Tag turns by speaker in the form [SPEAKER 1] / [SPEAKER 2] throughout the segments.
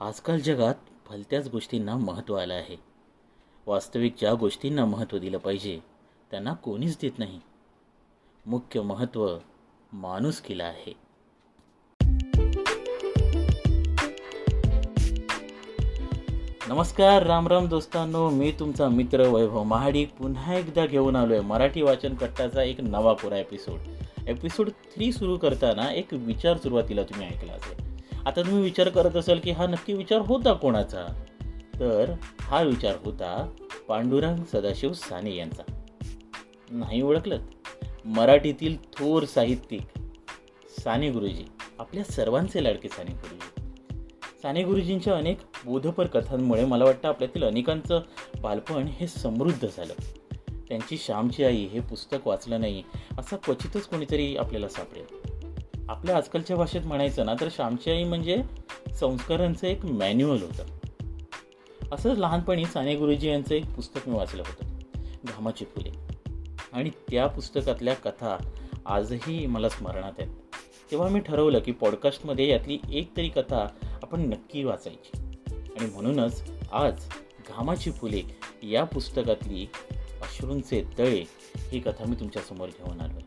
[SPEAKER 1] आजकाल जगात भलत्याच गोष्टींना महत्त्व आलं आहे. वास्तविक ज्या गोष्टींना महत्त्व दिलं पाहिजे त्यांना कोणीच देत नाही. मुख्य महत्त्व माणूस केलं आहे. नमस्कार राम राम दोस्तांनो. मी तुमचा मित्र वैभव महाडिक. पुन्हा एकदा घेऊन आलो आहे मराठी वाचन कट्टाचा एक नवा पुरा एपिसोड एपिसोड थ्री सुरू करताना एक विचार सुरुवातीला तुम्ही ऐकला असेल. आता तुम्ही विचार करत असाल की हा नक्की विचार होता कोणाचा? तर हा विचार होता पांडुरंग सदाशिव साने यांचा. नाही ओळखलं? मराठीतील थोर साहित्यिक साने गुरुजी आपल्या सर्वांचे लाडके साने गुरुजी. साने गुरुजींच्या अनेक बोधपर कथांमुळे मला वाटतं आपल्यातील अनेकांचं बालपण हे समृद्ध झालं. त्यांची श्यामची आई हे पुस्तक वाचलं नाही असं क्वचितच कोणीतरी आपल्याला सापडेल. आपल्या आजकालच्या भाषेत म्हणायचं ना तर श्यामची आई म्हणजे संस्कारांचं एक मॅन्युअल होतं. असंच लहानपणी साने गुरुजी यांचं एक पुस्तक मी वाचलं होतं घामाची फुले. आणि त्या पुस्तकातल्या कथा आजही मला स्मरणात आहेत. तेव्हा मी ठरवलं की पॉडकास्टमध्ये यातली एक तरी कथा आपण नक्की वाचायची. आणि म्हणूनच आज घामाची फुले या पुस्तकातली अश्रूंचे तळे ही कथा मी तुमच्यासमोर घेऊन आलो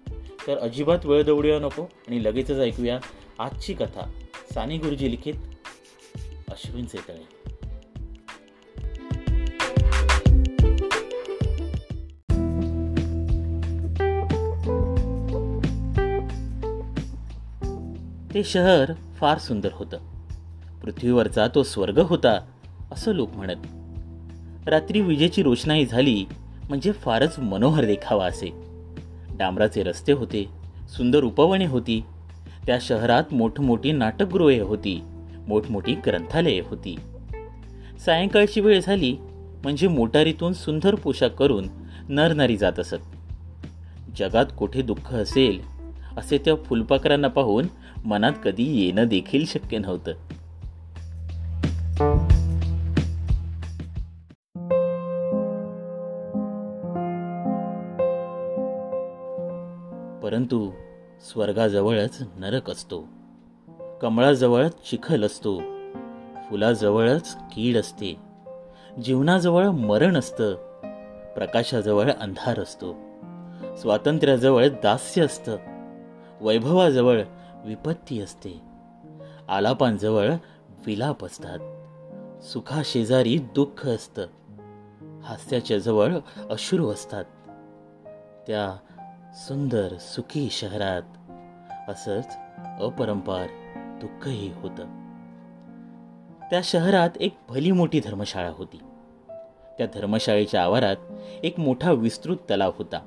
[SPEAKER 1] तर अजिबात वेळ दौडूया नको आणि लगेचच ऐकूया आजची कथा. साने गुरुजी लिखित अश्विन चेतळे ते शहर फार सुंदर होतं. पृथ्वीवरचा तो स्वर्ग होता असं लोक म्हणत. रात्री विजेची रोषणाई झाली म्हणजे फारच मनोहर देखावा असे. डांबराचे रस्ते होते सुंदर उपवने होती. त्या शहरात मोठमोठी नाटकगृहे होती मोठमोठी ग्रंथालये होती. सायंकाळची वेळ झाली म्हणजे मोटारीतून सुंदर पोशाख करून नरनारी जात असत. जगात कुठे दुःख असेल असे त्या फुलपाखरांना पाहून मनात कधी येणं देखील शक्य नव्हतं. स्वर्गाजवळच नरक असतो. कमळाजवळ चिखल असतो. फुलाजवळच कीड असते. जीवनाजवळ मरण असतं. प्रकाशाजवळ अंधार असतो. स्वातंत्र्याजवळ दास्य असतं. वैभवाजवळ विपत्ती असते. आलापांजवळ विलाप असतात. सुखाशेजारी दुःख असतं. हास्याच्या जवळ अश्रू असतात. त्या सुंदर सुखी शहरात असंच अपरंपार दुःखही होतं. त्या शहरात एक भली मोठी धर्मशाळा होती. त्या धर्मशाळेच्या आवारात एक मोठा विस्तृत तलाव होता.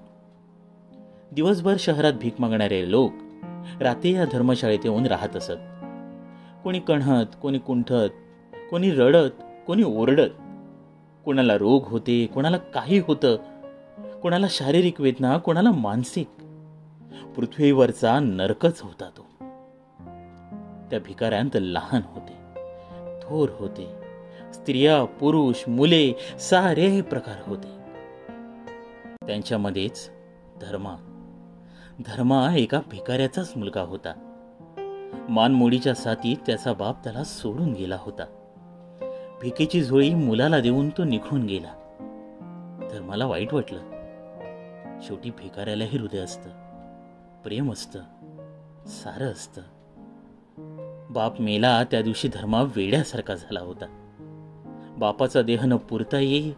[SPEAKER 1] दिवसभर शहरात भीक मागणारे लोक रात्री या धर्मशाळेत येऊन राहत असत. कोणी कणहत कोणी कुंठत कोणी रडत कोणी ओरडत. कोणाला रोग होते कोणाला काही होतं. कोणाला शारीरिक वेदना कोणाला मानसिक. पृथ्वीवरचा नरकच होता तो. त्या भिकाऱ्यांत लहान होते थोर होते स्त्रिया पुरुष मुले सारे प्रकार होते. त्यांच्यामध्येच धर्मा. धर्मा एका भिकाऱ्याचाच मुलगा होता. मानमोडीच्या साथीत त्याचा बाप त्याला सोडून गेला होता. भिकेची झोळी मुलाला देऊन तो निघून गेला. धर्माला वाईट वाटलं. शेवटी भिकाऱ्यालाही हृदय असतं. प्रेम असतं सारं असतं. बाप मेला त्या दिवशी धर्मा वेड्यासारखा झाला होता. बापाचा देह न पुरता येई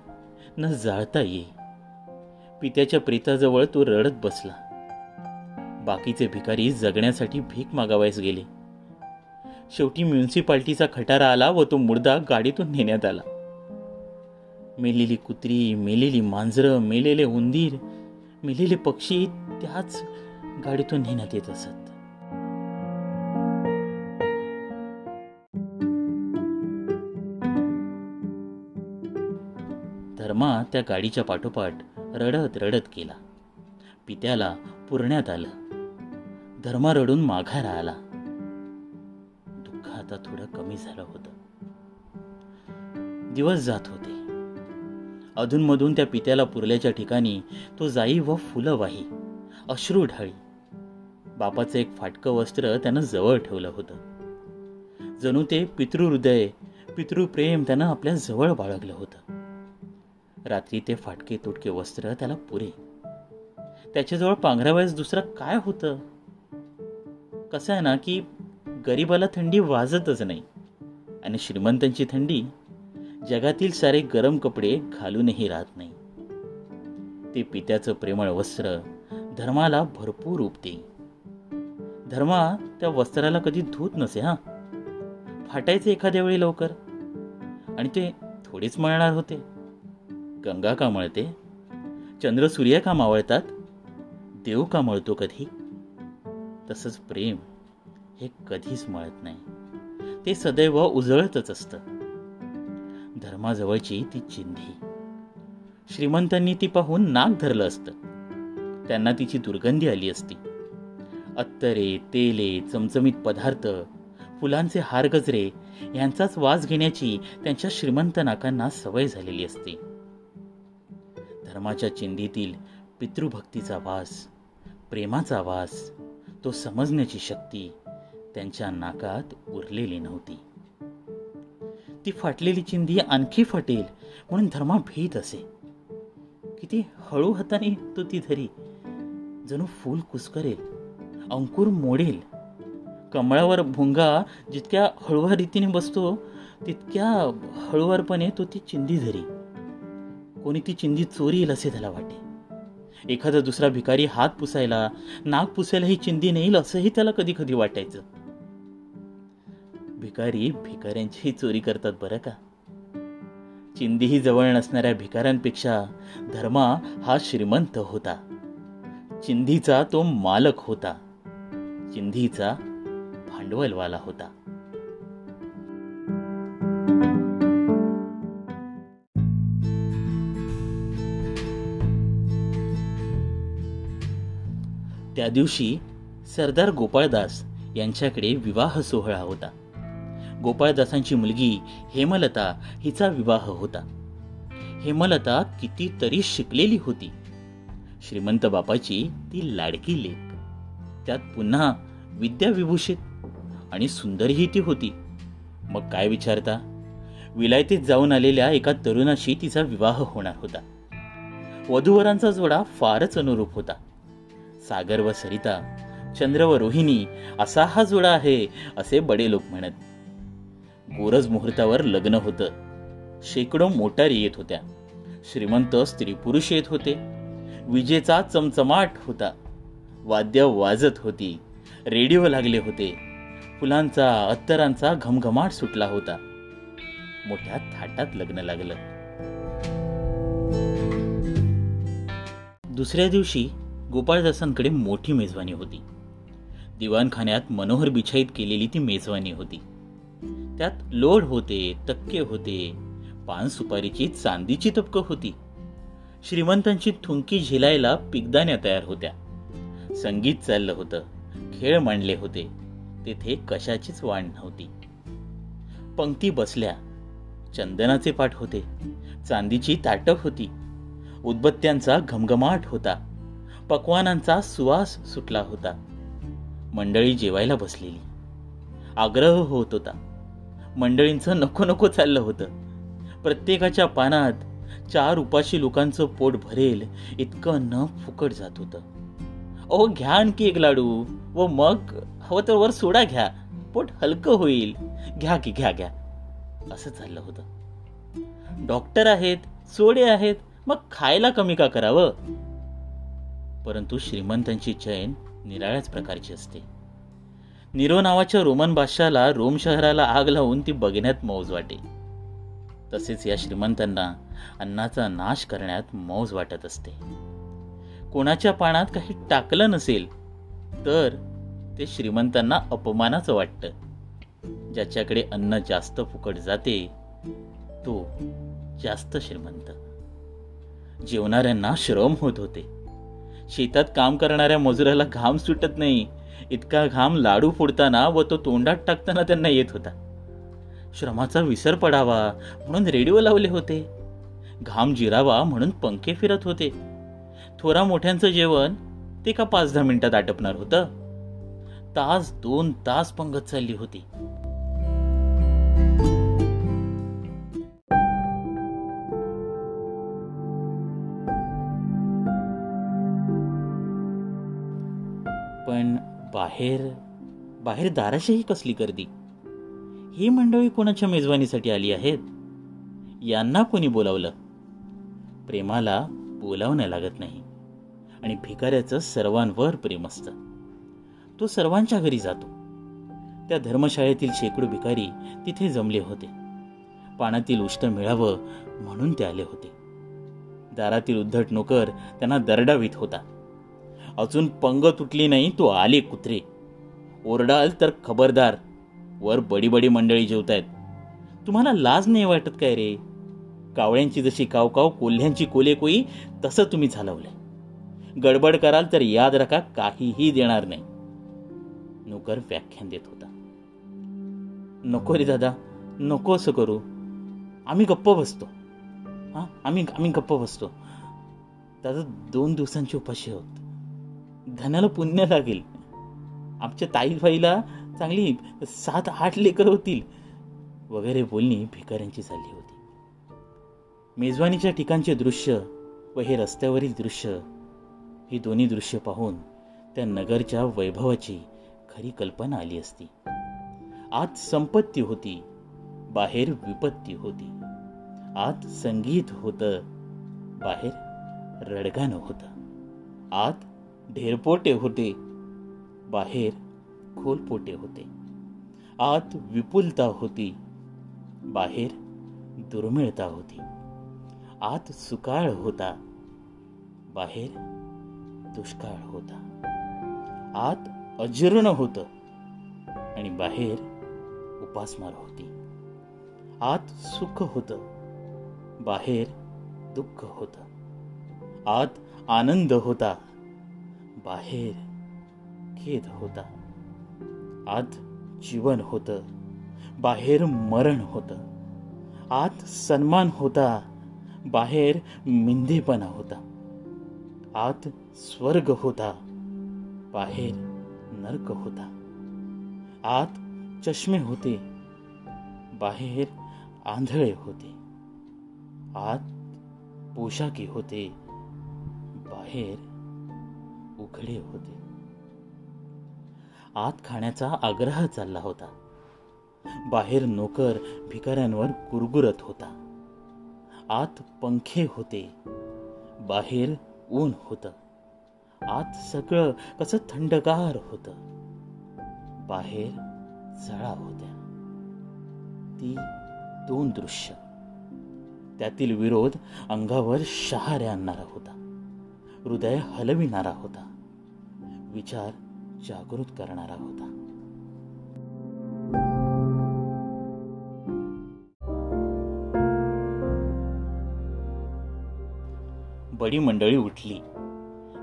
[SPEAKER 1] न जाळता येई. पित्याच्या प्रेताजवळ तो रडत बसला. बाकीचे भिकारी जगण्यासाठी भीक मागावयास गेले. शेवटी म्युन्सिपाल्टीचा खटारा आला व तो मुर्दा गाडीतून नेण्यात आला. मेलेली कुत्री मेलेली मांजरं मेलेले उंदीर मेलेले पक्षी त्याच गाडीतून नेण्यात येत असत. धर्मा त्या गाडीच्या पाठोपाठ रडत रडत गेला. पित्याला पुरण्यात आलं. धर्मा रडून माघार आला. दुःख आता थोडं कमी झालं होतं. दिवस जात होते. अधूनमधून त्या पित्याला पुरल्याच्या ठिकाणी तो जाई व फुलं वाही. अश्रू ढाळी. बापाचं एक फाटकं वस्त्र त्यानं जवळ ठेवलं होतं. जणू ते पितृहृदय पितृप्रेम त्यानं आपल्या जवळ बाळगलं होतं. रात्री ते फाटके तुटके वस्त्र त्याला पुरे. त्याच्याजवळ पांघरावयास दुसरं काय होतं? कसं आहे ना की गरीबाला थंडी वाजतच नाही आणि श्रीमंतांची थंडी जगातील सारे गरम कपडे घालूनही राहत नाही. ते पित्याचं प्रेमळ वस्त्र धर्माला भरपूर उपते धर्मा त्या वस्त्राला कधी धूत नसे हा? फाटायचे एखाद्या वेळी लवकर? आणि ते थोडेच मळणार होते. गंगा का मळते? चंद्र सूर्य का मावळतात? देव का मळतो कधी? तसंच प्रेम हे कधीच मळत नाही. ते सदैव उजळतच असतं. धर्माजवळची ती चिंधी. श्रीमंतांनी ती पाहून नाक धरलं असतं. त्यांना तिची दुर्गंधी आली असती. अत्तरे तेले चमचमीत पदार्थ फुलांचे हार गजरे यांचाच वास घेण्याची त्यांच्या श्रीमंत नाकांना सवय झालेली असते. धर्माच्या चिंधीतील पितृभक्तीचा वास प्रेमाचा वास तो समजण्याची शक्ती त्यांच्या नाकात उरलेली नव्हती. ती फाटलेली चिंधी आणखी फाटेल म्हणून धर्मा भीत असे. किती हळू हाताने तो ती धरी जणू फूल कुसकरेल अंकुर मोडेल. कमळावर भुंगा जितक्या हळुवार रीतीने बसतो तितक्या हळुवारपणे तो ती चिंधी धरी कोणी ती चिंधी चोरी येईल असे त्याला वाटे. एखादा दुसरा भिकारी हात पुसायला नाक पुसायला ही चिंधी नेईल असंही त्याला कधी कधी वाटायचं. भिकारी भिकाऱ्यांचीही चोरी करतात बरं का? चिंदीही जवळ नसणाऱ्या भिकाऱ्यांपेक्षा धर्मा हा श्रीमंत होता. चिंधीचा तो मालक होता. चिंधीचा भांडवलवाला होता. त्या दिवशी सरदार गोपाळदास यांच्याकडे विवाह सोहळा होता. गोपाळदासांची मुलगी हेमलता हिचा विवाह होता. हेमलता कितीतरी शिकलेली होती. श्रीमंत बापाची ती लाडकी लेख. त्यात पुन्हा विद्याविभूषित आणि सुंदरही ती होती. मग काय विचारता? विलायतीत जाऊन आलेल्या एका तरुणाशी तिचा विवाह होणार होता. वधूवरांचा जोडा फारच अनुरूप होता. सागर व सरिता चंद्र व रोहिणी असा हा जोडा आहे असे बडे लोक म्हणत. गोरज मुहूर्तावर लग्न होतं. शेकडो मोटारी येत होत्या. श्रीमंत स्त्री पुरुष येत होते. विजेचा चमचमाट होता. वाद्य वाजत होती. रेडिओ लागले होते. फुलांचा अत्तरांचा घमघमाट सुटला होता. मोठ्या थाटात लग्न लागलं. दुसऱ्या दिवशी गोपाळदासांकडे मोठी मेजवानी होती. दिवाणखान्यात मनोहर बिछाईत केलेली ती मेजवानी होती. त्यात लोड होते तक्के होते पान सुपारीची चांदीची तपकं होती. श्रीमंतांची थुंकी झिलायला पिगदाण्या तयार होत्या. संगीत चाललं होतं. खेळ मांडले होते. तेथे कशाचीच वाण नव्हती. पंक्ती बसल्या. चंदनाचे पाठ होते. चांदीची ताटप होती. उदबत्त्यांचा घमघमाट होता. पक्वानांचा सुवास सुटला होता. मंडळी जेवायला बसलेली. आग्रह होत होता. मंडळींचं नको नको चाललं होतं. प्रत्येकाच्या पानात चार उपाशी लोकांचं पोट भरेल इतकं न फुकट जात होतं. अहो घ्या आणखी एक लाडू. व मग हवं तर वर सोडा घ्या. पोट हलकं होईल. घ्या की घ्या घ्या. असं चाललं होतं. डॉक्टर आहेत सोडे आहेत मग खायला कमी का करावं? परंतु श्रीमंतांची चैन निराळ्याच प्रकारची असते. निरो नावाच्या रोमन बादशाला रोम शहराला आग लावून ती बघण्यात मौज वाटे. तसेच या श्रीमंतांना अन्नाचा नाश करण्यात मौज वाटत असते. कोणाच्या पानात काही टाकलं नसेल तर ते श्रीमंतांना अपमानाचं वाटतं. ज्याच्याकडे अन्न जास्त फुकट जाते तो जास्त श्रीमंत. जेवणाऱ्यांना श्रम होत होते. शेतात काम करणाऱ्या मजुराला घाम सुटत नाही इतका घाम लाडू फोडताना व तो तोंडात टाकताना त्यांना येत होता. श्रमाचा विसर पडावा म्हणून रेडिओ लावले होते. घाम जिरावा म्हणून पंखे फिरत होते. थोरा मोठ्यांचं जेवण ते का पाच दहा मिनिटात आटपणार होतं. तास दोन तास पंगत चालली होती. पण बाहेर बाहेर दाराशीही कसली गर्दी? ही मंडळी कोणाच्या मेजवानीसाठी आली आहेत? यांना कोणी बोलावलं? प्रेमाला बोलावणं लागत नाही. आणि भिकाऱ्याचं सर्वांवर प्रेम असतं. तो सर्वांच्या घरी जातो. त्या धर्मशाळेतील शेकडो भिकारी तिथे जमले होते. पाण्यातील उष्ट मिळावं म्हणून ते आले होते. दारातील उद्धट नोकर त्यांना दरडावीत होता. अजून पंग तुटली नाही तो आले कुत्रे. ओरडाल तर खबरदार. वर बडी बडी मंडळी जेवतायत. तुम्हाला लाज नाही वाटत काय रे? कावळ्यांची जशी कावकाव कोल्ह्यांची कोले कोई तसं तुम्ही झालवलंय. गडबड कराल तर याद रखा काहीही देणार नाही. नोकर व्याख्यान देत होता. नको रे दादा नको असं करू. आम्ही गप्प बसतो. हां आम्ही आम्ही गप्प बसतो. दादा दोन दिवसांची उपाशी आहोत. धनाला पुण्य लागेल. आमच्या ताईबाईला चांगली सात आठ लेकर होतील. वगैरे बोलणी भिकाऱ्यांची झाली होती. मेजवानीच्या ठिकाणचे दृश्य व हे रस्त्यावरील दृश्य ही दोन्ही दृश्य पाहून त्या नगरच्या वैभवाची खरी कल्पना आली असती. आत संपत्ती होती बाहेर विपत्ती होती. आत संगीत होतं बाहेर रडगाणं होतं. आत ढेरपोटे होते बाहेर खोलपोटे होते. आत विपुलता होती. बाहेर दुर्मिळता होती. आत सुकाळ होता. बाहेर दुष्काळ होता. आत अजीर्ण होतं. आणि बाहेर उपासमार होती. आत सुख होतं. बाहेर दुःख होतं. आत आनंद होता. बाहेर खेद होता. आत जीवन होतं बाहेर मरण होतं. आत सन्मान होता बाहेर मिंधेपणा होता. आत स्वर्ग होता बाहेर नरक होता. आत चष्मे होते बाहेर आंधळे होते. आत पोशाखी होते बाहेर उघडे होते. आत खाण्याचा आग्रह चालला होता. बाहेर नोकर भिकाऱ्यांवर गुरगुरत होता. आत पंखे होते. बाहेर ऊन होतं. आत सगळं कसं थंडगार होतं. बाहेर झळा होत्या. ती दोन दृश्य. त्यातील विरोध अंगावर शहारे आणणारा होता. हृदय हलविणारा होता. विचार जागृत करणारा होता. बडी मंडळी उठली.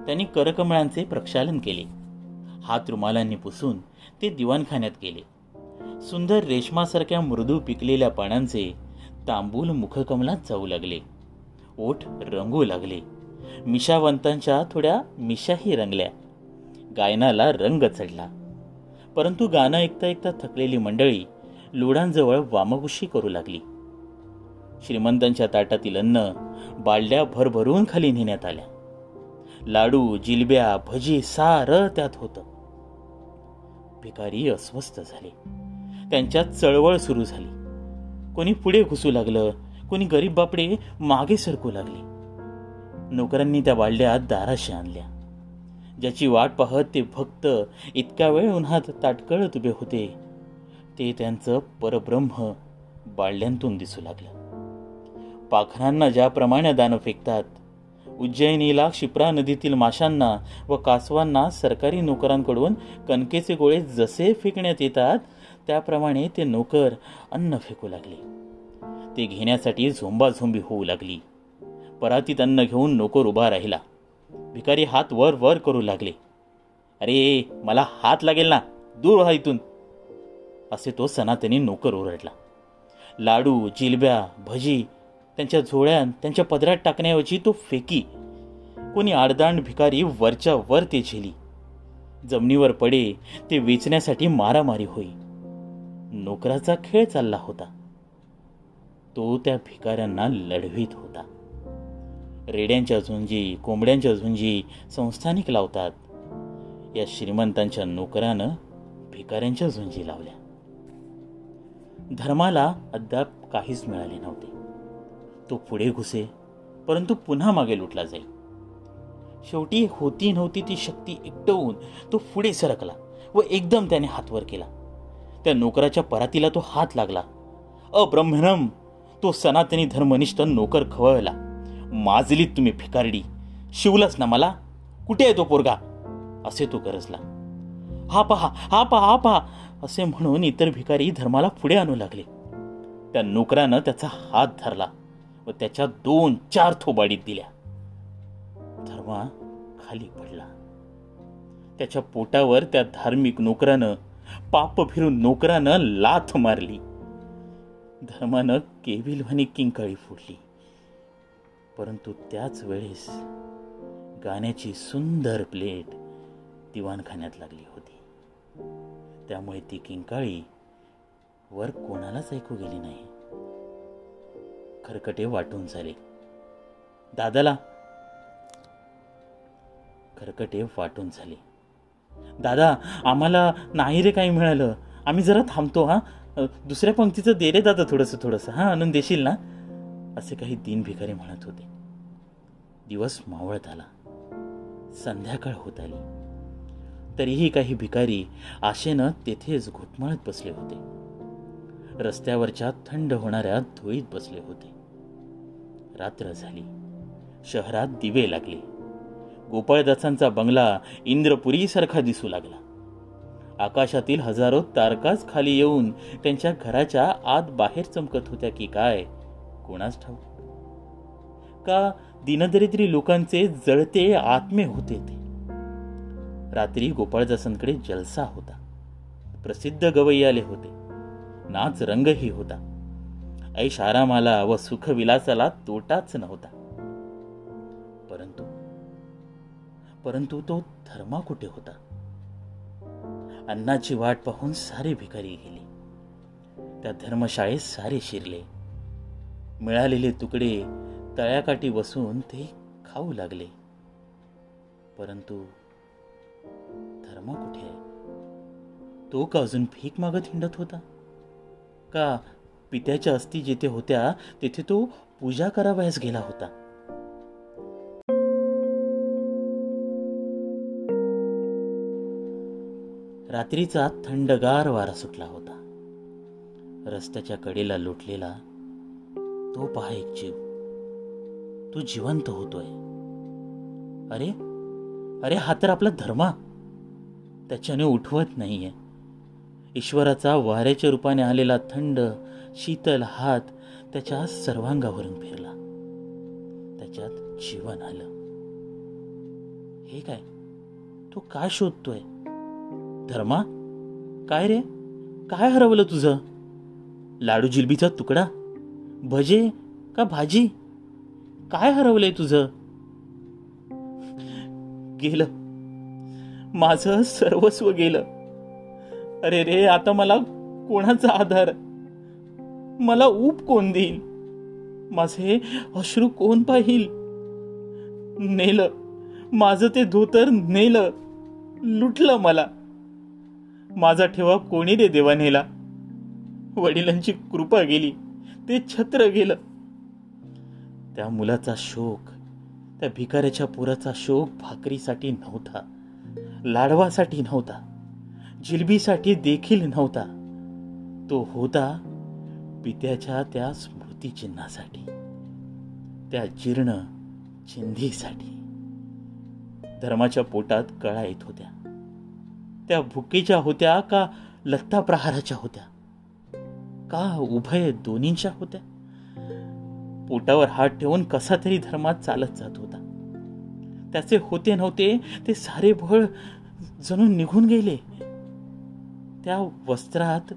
[SPEAKER 1] त्यांनी करकमळांचे प्रक्षालन केले. हात रुमालांनी पुसून ते दिवाणखान्यात गेले. सुंदर रेशमासारख्या मृदू पिकलेल्या पानांचे तांबूल मुखकमलात जाऊ लागले. ओठ रंगू लागले. मिशावंतांच्या थोड्या मिशाही रंगल्या. गायनाला रंग चढला. परंतु गाणं ऐकता ऐकता थकलेली मंडळी लुडांजवळ वामगुशी करू लागली. श्रीमंतांच्या ताटातील अन्न बालड्या भरभरून खाली नेण्यात आल्या. लाडू जिलब्या भजी सारं त्यात होतं. भिकारी अस्वस्थ झाले. त्यांच्यात चळवळ सुरू झाली. कोणी पुढे घुसू लागलं कोणी गरीब बापडे मागे सरकू लागले. नोकरांनी त्या बालड्यात दाराशी आणल्या. ज्याची वाट पाहत ते भक्त इतक्या वेळ उन्हात ताटकळत उभे होते. ते त्यांचं परब्रह्म बाळल्यांतून दिसू लागलं. पाखरांना ज्याप्रमाणे दान फेकतात उज्जैनीला क्षिप्रा नदीतील माशांना व कासवांना सरकारी नोकरांकडून कणकेचे गोळे जसे फेकण्यात येतात त्याप्रमाणे ते नोकर अन्न फेकू लागले. ते घेण्यासाठी झोंबाझोंबी होऊ लागली. परातीत अन्न घेऊन नोकर उभा राहिला. भिकारी हात वर वर करू लागले. अरे मला हात लागेल ना दूर व्हा इथून. असे तो सनातनी नोकर ओरडला. लाडू जिलब्या भजी त्यांच्या झोळ्यान त्यांच्या पदरात टाकण्याऐवजी तो फेकी. कोणी आडदांड भिकारी वरच्या वर ते झेली. जमिनीवर पडे ते वेचण्यासाठी मारामारी होई. नोकराचा खेळ चालला होता. तो त्या भिकाऱ्यांना लढवीत होता. रेड्यांच्या झुंजी कोंबड्यांच्या झुंजी संस्थानिक लावतात. या श्रीमंतांच्या नोकरानं भिकाऱ्यांच्या झुंजी लावल्या. धर्माला अद्याप काहीच मिळाले नव्हते. तो पुढे घुसे परंतु पुन्हा मागे लुटला जाईल. शेवटी होती नव्हती ती शक्ती एकटवून तो पुढे सरकला व एकदम त्याने हातवर केला. त्या नोकराच्या परातीला तो हात लागला. अब्रह्मणम तो सनातनी धर्मनिष्ठ नोकर खवळला. माजलीत तुम्ही भिकारडी शिवलंच ना मला. कुठे आहे तो पोरगा? असे तो गरजला. हा पहा हा पहा हा पहा. असे म्हणून इतर भिकारी धर्माला पुढे आणू लागले. त्या नोकरानं त्याचा हात धरला व त्याच्या दोन चार थोबाडीत दिल्या. धर्मा खाली पडला. त्याच्या पोटावर त्या धार्मिक नोकरानं पाप फिरून नोकरानं लाथ मारली. धर्मानं केविलवानी किंकाळी फोडली. परंतु त्याच वेळेस गाण्याची सुंदर प्लेट दिवाणखान्यात लागली होती. त्यामुळे ती किंकाळी वर कोणालाच ऐकू गेली नाही. खरकटे वाटून झाले. दादाला. खरकटे वाटून झाले. दादा आम्हाला नाही रे काही मिळालं. आम्ही जरा थांबतो हा. दुसऱ्या पंक्तीचं दे रे दादा थोडंसं थोडंसं. हां आणून देशील ना? असे काही दिन भिकारी म्हणत होते. दिवस मावळत आला. संध्याकाळ होत आली. तरीही काही भिकारी आशेनं तेथेच घुटमळत बसले होते. रस्त्यावरच्या थंड होणाऱ्या धुळीत बसले होते. रात्र झाली. शहरात दिवे लागले. गोपाळदासांचा बंगला इंद्रपुरीसारखा दिसू लागला. आकाशातील हजारो तारकाच खाली येऊन त्यांच्या घराच्या आत बाहेर चमकत होत्या की काय कोणाच ठाऊक का दिनदरिद्री लोकांचे जळते आत्मे होते ते. रात्री गोपाळदासांकडे जलसा होता. प्रसिद्ध गवई आले होते. नाच रंगही होता. ऐश आरामाला व सुखविलासाला तोटाच नव्हता. परंतु परंतु तो धर्मा कुठे होता? अन्नाची वाट पाहून सारे भिकारी गेले त्या धर्मशाळेत सारे शिरले. मिळालेले तुकडे तळ्याकाठी बसून ते खाऊ लागले. परंतु धर्म कुठे आहे? तो का अजून भीक मागत हिंडत होता? का पित्याच्या अस्थी जिथे होत्या तेथे तो पूजा करावयास गेला होता? रात्रीचा थंडगार वारा सुटला होता. रस्त्याच्या कडेला लुटलेला तो पहा एक जीव. तो जिवंत होतोय. अरे अरे हा तर आपला धर्मा. त्याच्याने उठवत नाहीये. ईश्वराचा वाऱ्याच्या रूपाने आलेला थंड शीतल हात त्याच्या सर्वांगावरून फिरला. त्याच्यात जीवन आलं. हे काय? तो काय शोधतोय? धर्मा? काय रे? काय हरवलं तुझं? लाडू जिलबीचा तुकडा? भजे का भाजी? काय हरवलंय तुझं? गेलं. माझं सर्वस्व गेलं. अरे रे आता मला कोणाचा आधार? मला ऊप कोण देईल? माझे अश्रू कोण पाहिल? नेलं. माझं ते धोतर नेलं. लुटलं मला. माझा ठेवा कोणी रे देवा नेला वडिलांची कृपा गेली. ते छत्र गेलं. त्या मुलाचा शोक त्या भिकाऱ्याच्या पुराचा शोक भाकरीसाठी नव्हता लाडवासाठी नव्हता जिलबीसाठी देखील नव्हता. तो होता पित्याच्या त्या स्मृतिचिन्हासाठी त्या जीर्ण चिंधीसाठी. धर्माच्या पोटात कळा येत होत्या. त्या भुकेच्या होत्या का लत्ता प्रहाराच्या होत्या? का उभय दोन्हींच्या होत्या? पोटावर हात ठेवून कसा तरी धर्मात चालत जात होता. त्याचे होते नव्हते ते सारे भळ जणू निघून गेले. त्या वस्त्रात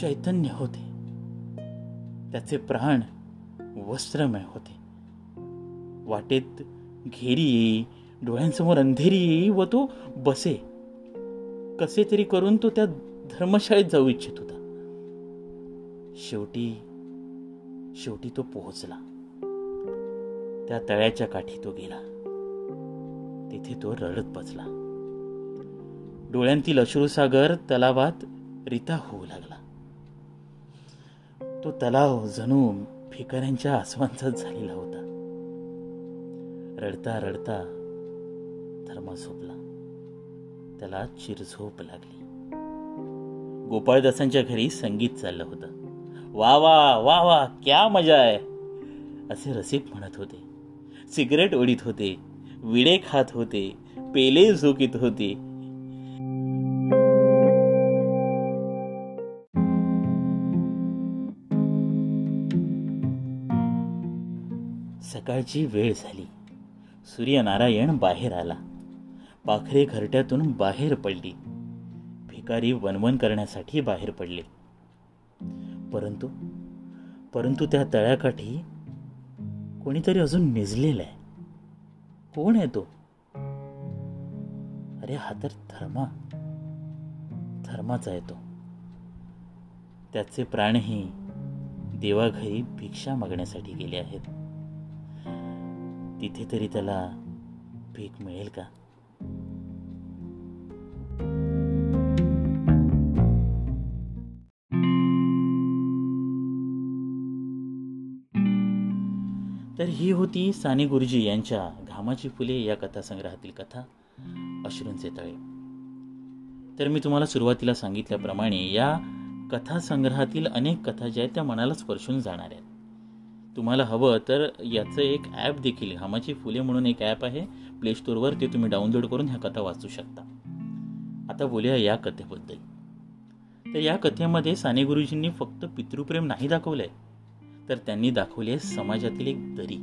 [SPEAKER 1] चैतन्य होते. त्याचे प्राण वस्त्रमय होते. वाटेत घेरी येई डोळ्यांसमोर अंधेरी येई व तो बसे. कसे तरी करून तो त्या धर्मशाळेत जाऊ इच्छित होता. शेवटी शेवटी तो पोहोचला. त्या तळ्याच्या काठी तो गेला. तिथे तो रडत बसला. डोळ्यांतील अश्रुसागर तलावात रिता होऊ लागला. तो तलाव जणू फिकऱ्यांच्या आसवांचाच झालेला होता. रडता रडता धर्मा झोपला. त्याला चिरझोप लागली. गोपाळदासांच्या घरी संगीत चाललं होतं. वा वा वा वा क्या मजा आहे. असे रसिक म्हणत होते. सिगरेट ओढीत होते. विडे खात होते. पेले झोकीत होते. सकाळची वेळ झाली. सूर्यनारायण बाहेर आला. पाखरे घरट्यातून बाहेर पडली. भिकारी वनवन करण्यासाठी बाहेर पडले. परंतु परंतु त्या तळ्याकाठी कोणीतरी अजून निजलेलं आहे. कोण आहे तो? अरे हा तर धर्मा धर्माचा आहे तो. त्याचे प्राणही देवाघरी भिक्षा मागण्यासाठी गेले आहेत. तिथे तरी त्याला भीक मिळेल का? तर ही होती साने गुरुजी यांच्या घामाची फुले या कथासंग्रहातील कथा. अश्रूंचे तळे. तर मी तुम्हाला सुरुवातीला सांगितल्याप्रमाणे या कथासंग्रहातील अनेक कथा ज्या आहेत त्या मनाला स्पर्शून जाणार आहेत. तुम्हाला हवं तर याचं एक ॲप देखील घामाची फुले म्हणून एक ॲप आहे. प्ले स्टोअरवर ते तुम्ही डाउनलोड करून ह्या कथा वाचू शकता. आता बोलूया या कथेबद्दल. तर या कथेमध्ये साने गुरुजींनी फक्त पितृप्रेम नाही दाखवलं आहे तर त्यांनी दाखवली आहे समाजातील एक दरी.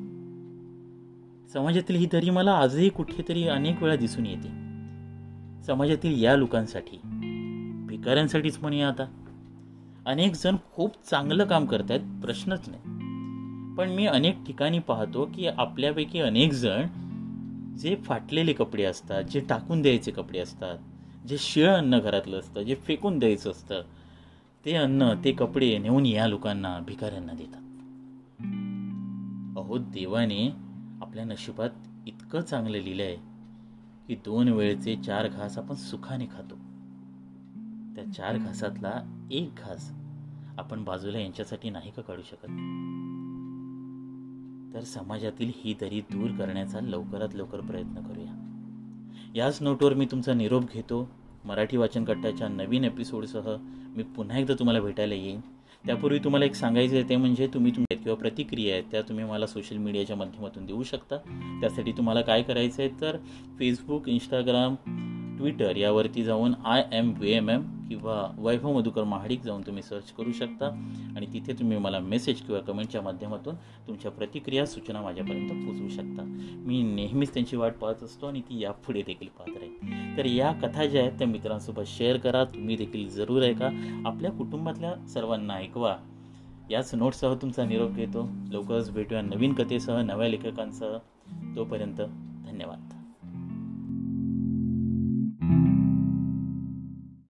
[SPEAKER 1] समाजातील ही दरी मला आजही कुठेतरी अनेक वेळा दिसून येते. समाजातील या लोकांसाठी भिकाऱ्यांसाठीच म्हणूया आता. अनेक जण खूप चांगलं काम करत आहेत प्रश्नच नाही. पण मी अनेक ठिकाणी पाहतो की आपल्यापैकी अनेक जण जे फाटलेले कपडे असतात जे टाकून द्यायचे कपडे असतात जे शिळ अन्न घरातलं असतं जे फेकून द्यायचं असतं ते अन्न ते कपडे नेऊन या लोकांना भिकाऱ्यांना देतात. अहो देवाने आपल्या नशिबात इतकं चांगलं लिहिलं आहे की दोन वेळचे चार घास आपण सुखाने खातो. त्या चार घासातला एक घास आपण बाजूला यांच्यासाठी नाही का काढू शकत? तर समाजातील ही दरी दूर करण्याचा लवकरात लवकर प्रयत्न करूया. याच नोटवर मी तुमचा निरोप घेतो. मराठी वाचन कट्ट्याच्या नवीन एपिसोडसह मी पुन्हा एकदा तुम्हाला भेटायला येईन. त्यापूर्वी तुम्हाला एक सांगायचं आहे ते म्हणजे तुम्ही तुमच्या किंवा प्रतिक्रिया आहेत त्या तुम्ही मला सोशल मीडियाच्या माध्यमातून देऊ शकता. त्यासाठी तुम्हाला काय करायचं आहे तर फेसबुक इंस्टाग्राम ट्विटर यावरती जाऊन I M V M M किंवा वैभव मधुकर महाडिक जाऊन तुम्ही सर्च करू शकता. आणि तिथे तुम्ही मला मेसेज किंवा कमेंटच्या माध्यमातून तुमच्या प्रतिक्रिया सूचना माझ्यापर्यंत पोचवू शकता. मी नेहमीच त्यांची वाट पाहत असतो आणि ती यापुढे देखील पाहत राहील तर या कथा ज्या आहेत त्या मित्रांसोबत शेअर करा. तुम्ही देखील जरूर ऐका. आपल्या कुटुंबातल्या सर्वांना ऐकवा. याच नोटसह तुमचा निरोप घेतो. लवकरच भेटूया नवीन कथेसह नव्या लेखकांसह. तोपर्यंत धन्यवाद.